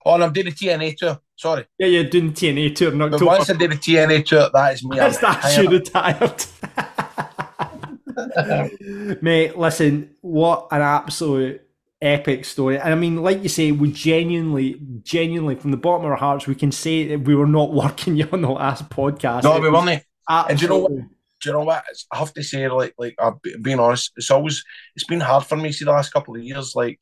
Oh, and I'm doing the TNA tour. Sorry. Yeah, you're doing the TNA tour October. But once I do the TNA tour, that is me. That's that you retired. Mate, listen, what an absolute epic story. And I mean, like you say, we genuinely, genuinely, from the bottom of our hearts, we can say that we were not working you on the last podcast. No, we weren't. Absolutely. And you know what? do you know what? I have to say, like, like uh, I've being honest, it's always it's been hard for me. See, the last couple of years, like,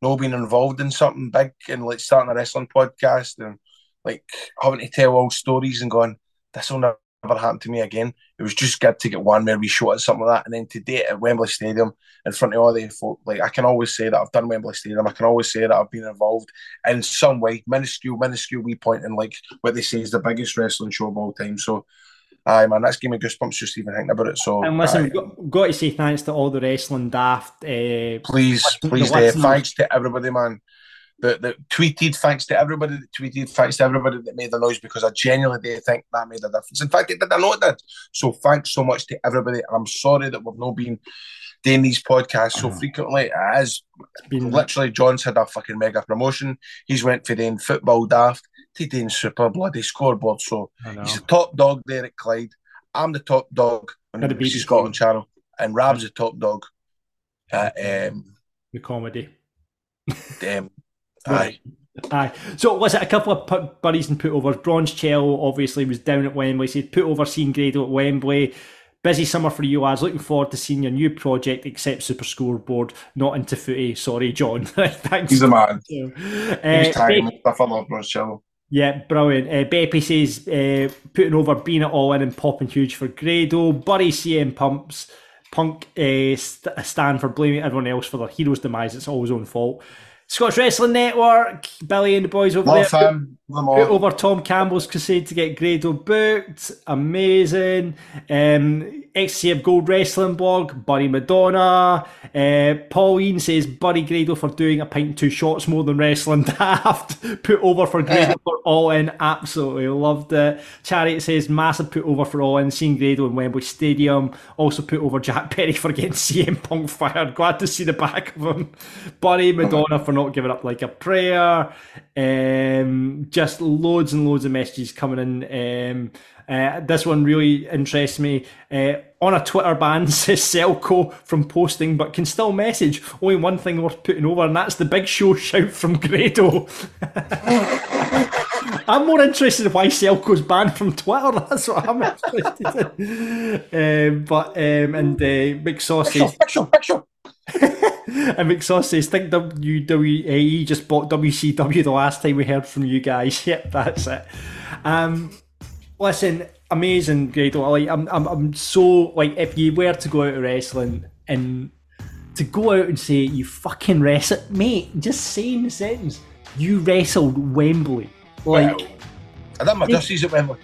no being involved in something big and like starting a wrestling podcast and like having to tell old stories and going, this will never happen to me again. It was just good to get one where we shot at something like that, and then today at Wembley Stadium in front of all the folk. Like I can always say that I've done Wembley Stadium. I can always say that I've been involved in some way, minuscule, minuscule wee point in like what they say is the biggest wrestling show of all time. So Aye, man, that's giving me goosebumps just even thinking about it. So, and listen, we've got, got, to say thanks to all the wrestling daft. Uh, please, please, uh, thanks to everybody, man. That, that tweeted, thanks to everybody that tweeted, thanks to everybody that made the noise because I genuinely do think that made a difference. In fact, it did. I know it did. So, thanks so much to everybody. I'm sorry that we've not been doing these podcasts so frequently. As been... literally, John's had a fucking mega promotion. He's went for doing football daft to doing super bloody scoreboard. So he's the top dog there at Clyde. I'm the top dog on the BBC Scotland channel, and Rab's the top dog at um, the comedy. Um, aye. Aye. So was it a couple of buddies and putovers? Bronze Cello obviously was down at Wembley. So he'd put over seeing Grado at Wembley. Busy summer for you lads. Looking forward to seeing your new project, except Super Scoreboard, not into footy. Sorry, John. Thanks. He's a man. Uh, He's time. Stuff I love Bronze Cello. Yeah, brilliant. Uh, Beppy says uh, putting over, being it all in and popping huge for Grado. Buddy CM Pumps, Punk uh, st- stand for blaming everyone else for their hero's demise. It's all his own fault. Scottish Wrestling Network, Billy and the boys over Love there. Him. Over Tom Campbell's crusade to get Grado booked. Amazing. Um, XCF Gold Wrestling blog, Buddy Madonna. Uh, Pauline says Buddy Grado for doing a pint and two shots more than wrestling daft. put over for Grado for all in. Absolutely loved it. Chariot says massive put over for all in. Seeing Grado in Wembley Stadium. Also put over Jack Perry for getting CM Punk fired. Glad to see the back of him. Buddy Madonna for not giving up like a prayer. Um, just loads and loads of messages coming in. Um, uh, this one really interests me. Uh, on a Twitter ban says Selco from posting, but can still message. Only one thing worth putting over, and that's the big show shout from Grado. I'm more interested in why Selco's banned from Twitter. That's what I'm interested in. Um, but um, and uh, Big Sauce says. And McSauce says, think WWE just bought WCW the last time we heard from you guys. Yep, that's it. Um, listen, amazing, great. Like, I'm, I'm, I'm so like, if you were to go out of wrestling and to go out and say you fucking wrestle, mate, just saying the sentence, you wrestled Wembley. Like, well, I done my dussies at Wembley.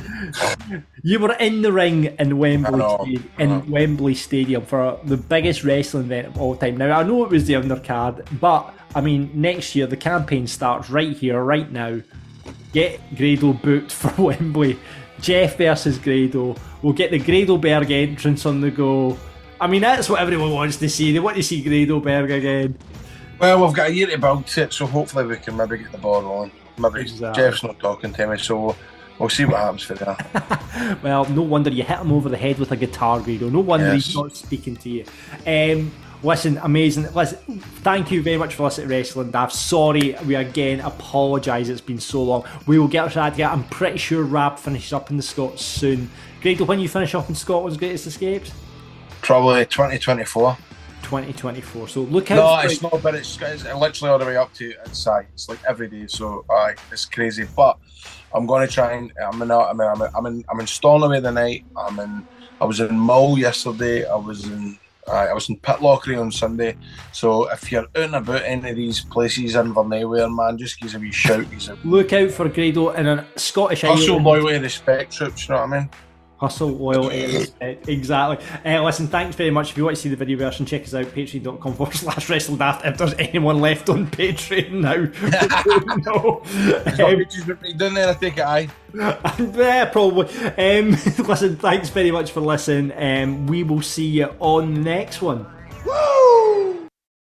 you were in the ring in Wembley Stadium, in uh-huh. Wembley Stadium for the biggest wrestling event of all time. Now I know it was the undercard, but I mean next year the campaign starts right here, right now. Get Grado booked for Wembley. Jeff versus Grado. We'll get the Gradoberg entrance on the go. I mean that's what everyone wants to see. They want to see Gradoberg again. Well, we've got a year to build it, so hopefully we can maybe get the ball rolling. Maybe exactly. Jeff's not talking to me, so we'll see what happens for that. well, no wonder you hit him over the head with a guitar, Guido. No wonder yes. he's not speaking to you. Um, listen, amazing. Listen, thank you very much for listening to Wrestling Daft. Sorry, we again apologise. It's been so long. We will get to that. I'm pretty sure Rab finishes up in the Scots soon. Greg, when you finish up in Scotland's Greatest Escapes? Probably 2024. 2024. So look out. No, it's not, but it's, it's literally all the way up to uh, it's like every day. So aye, it's crazy. But I'm going to try and I'm in I'm in, I'm in, I'm in, I'm in Stornoway the night. I'm in. I was in Mull yesterday. I was in. I was in Pitlochry on Sunday. So if you're out and about any of these places in Verneware, man, just give a wee shout. A... Look out for Grado in a Scottish Also, loyalty, respect troops. You know what I mean? Hustle, loyalty, exactly. Uh, listen, thanks very much. If you want to see the video version, check us out, patreon.com forward slash wrestledaft. If there's anyone left on Patreon now, no. Um, done there, I think aye. yeah, probably. Um, listen, thanks very much for listening. Um, we will see you on the next one.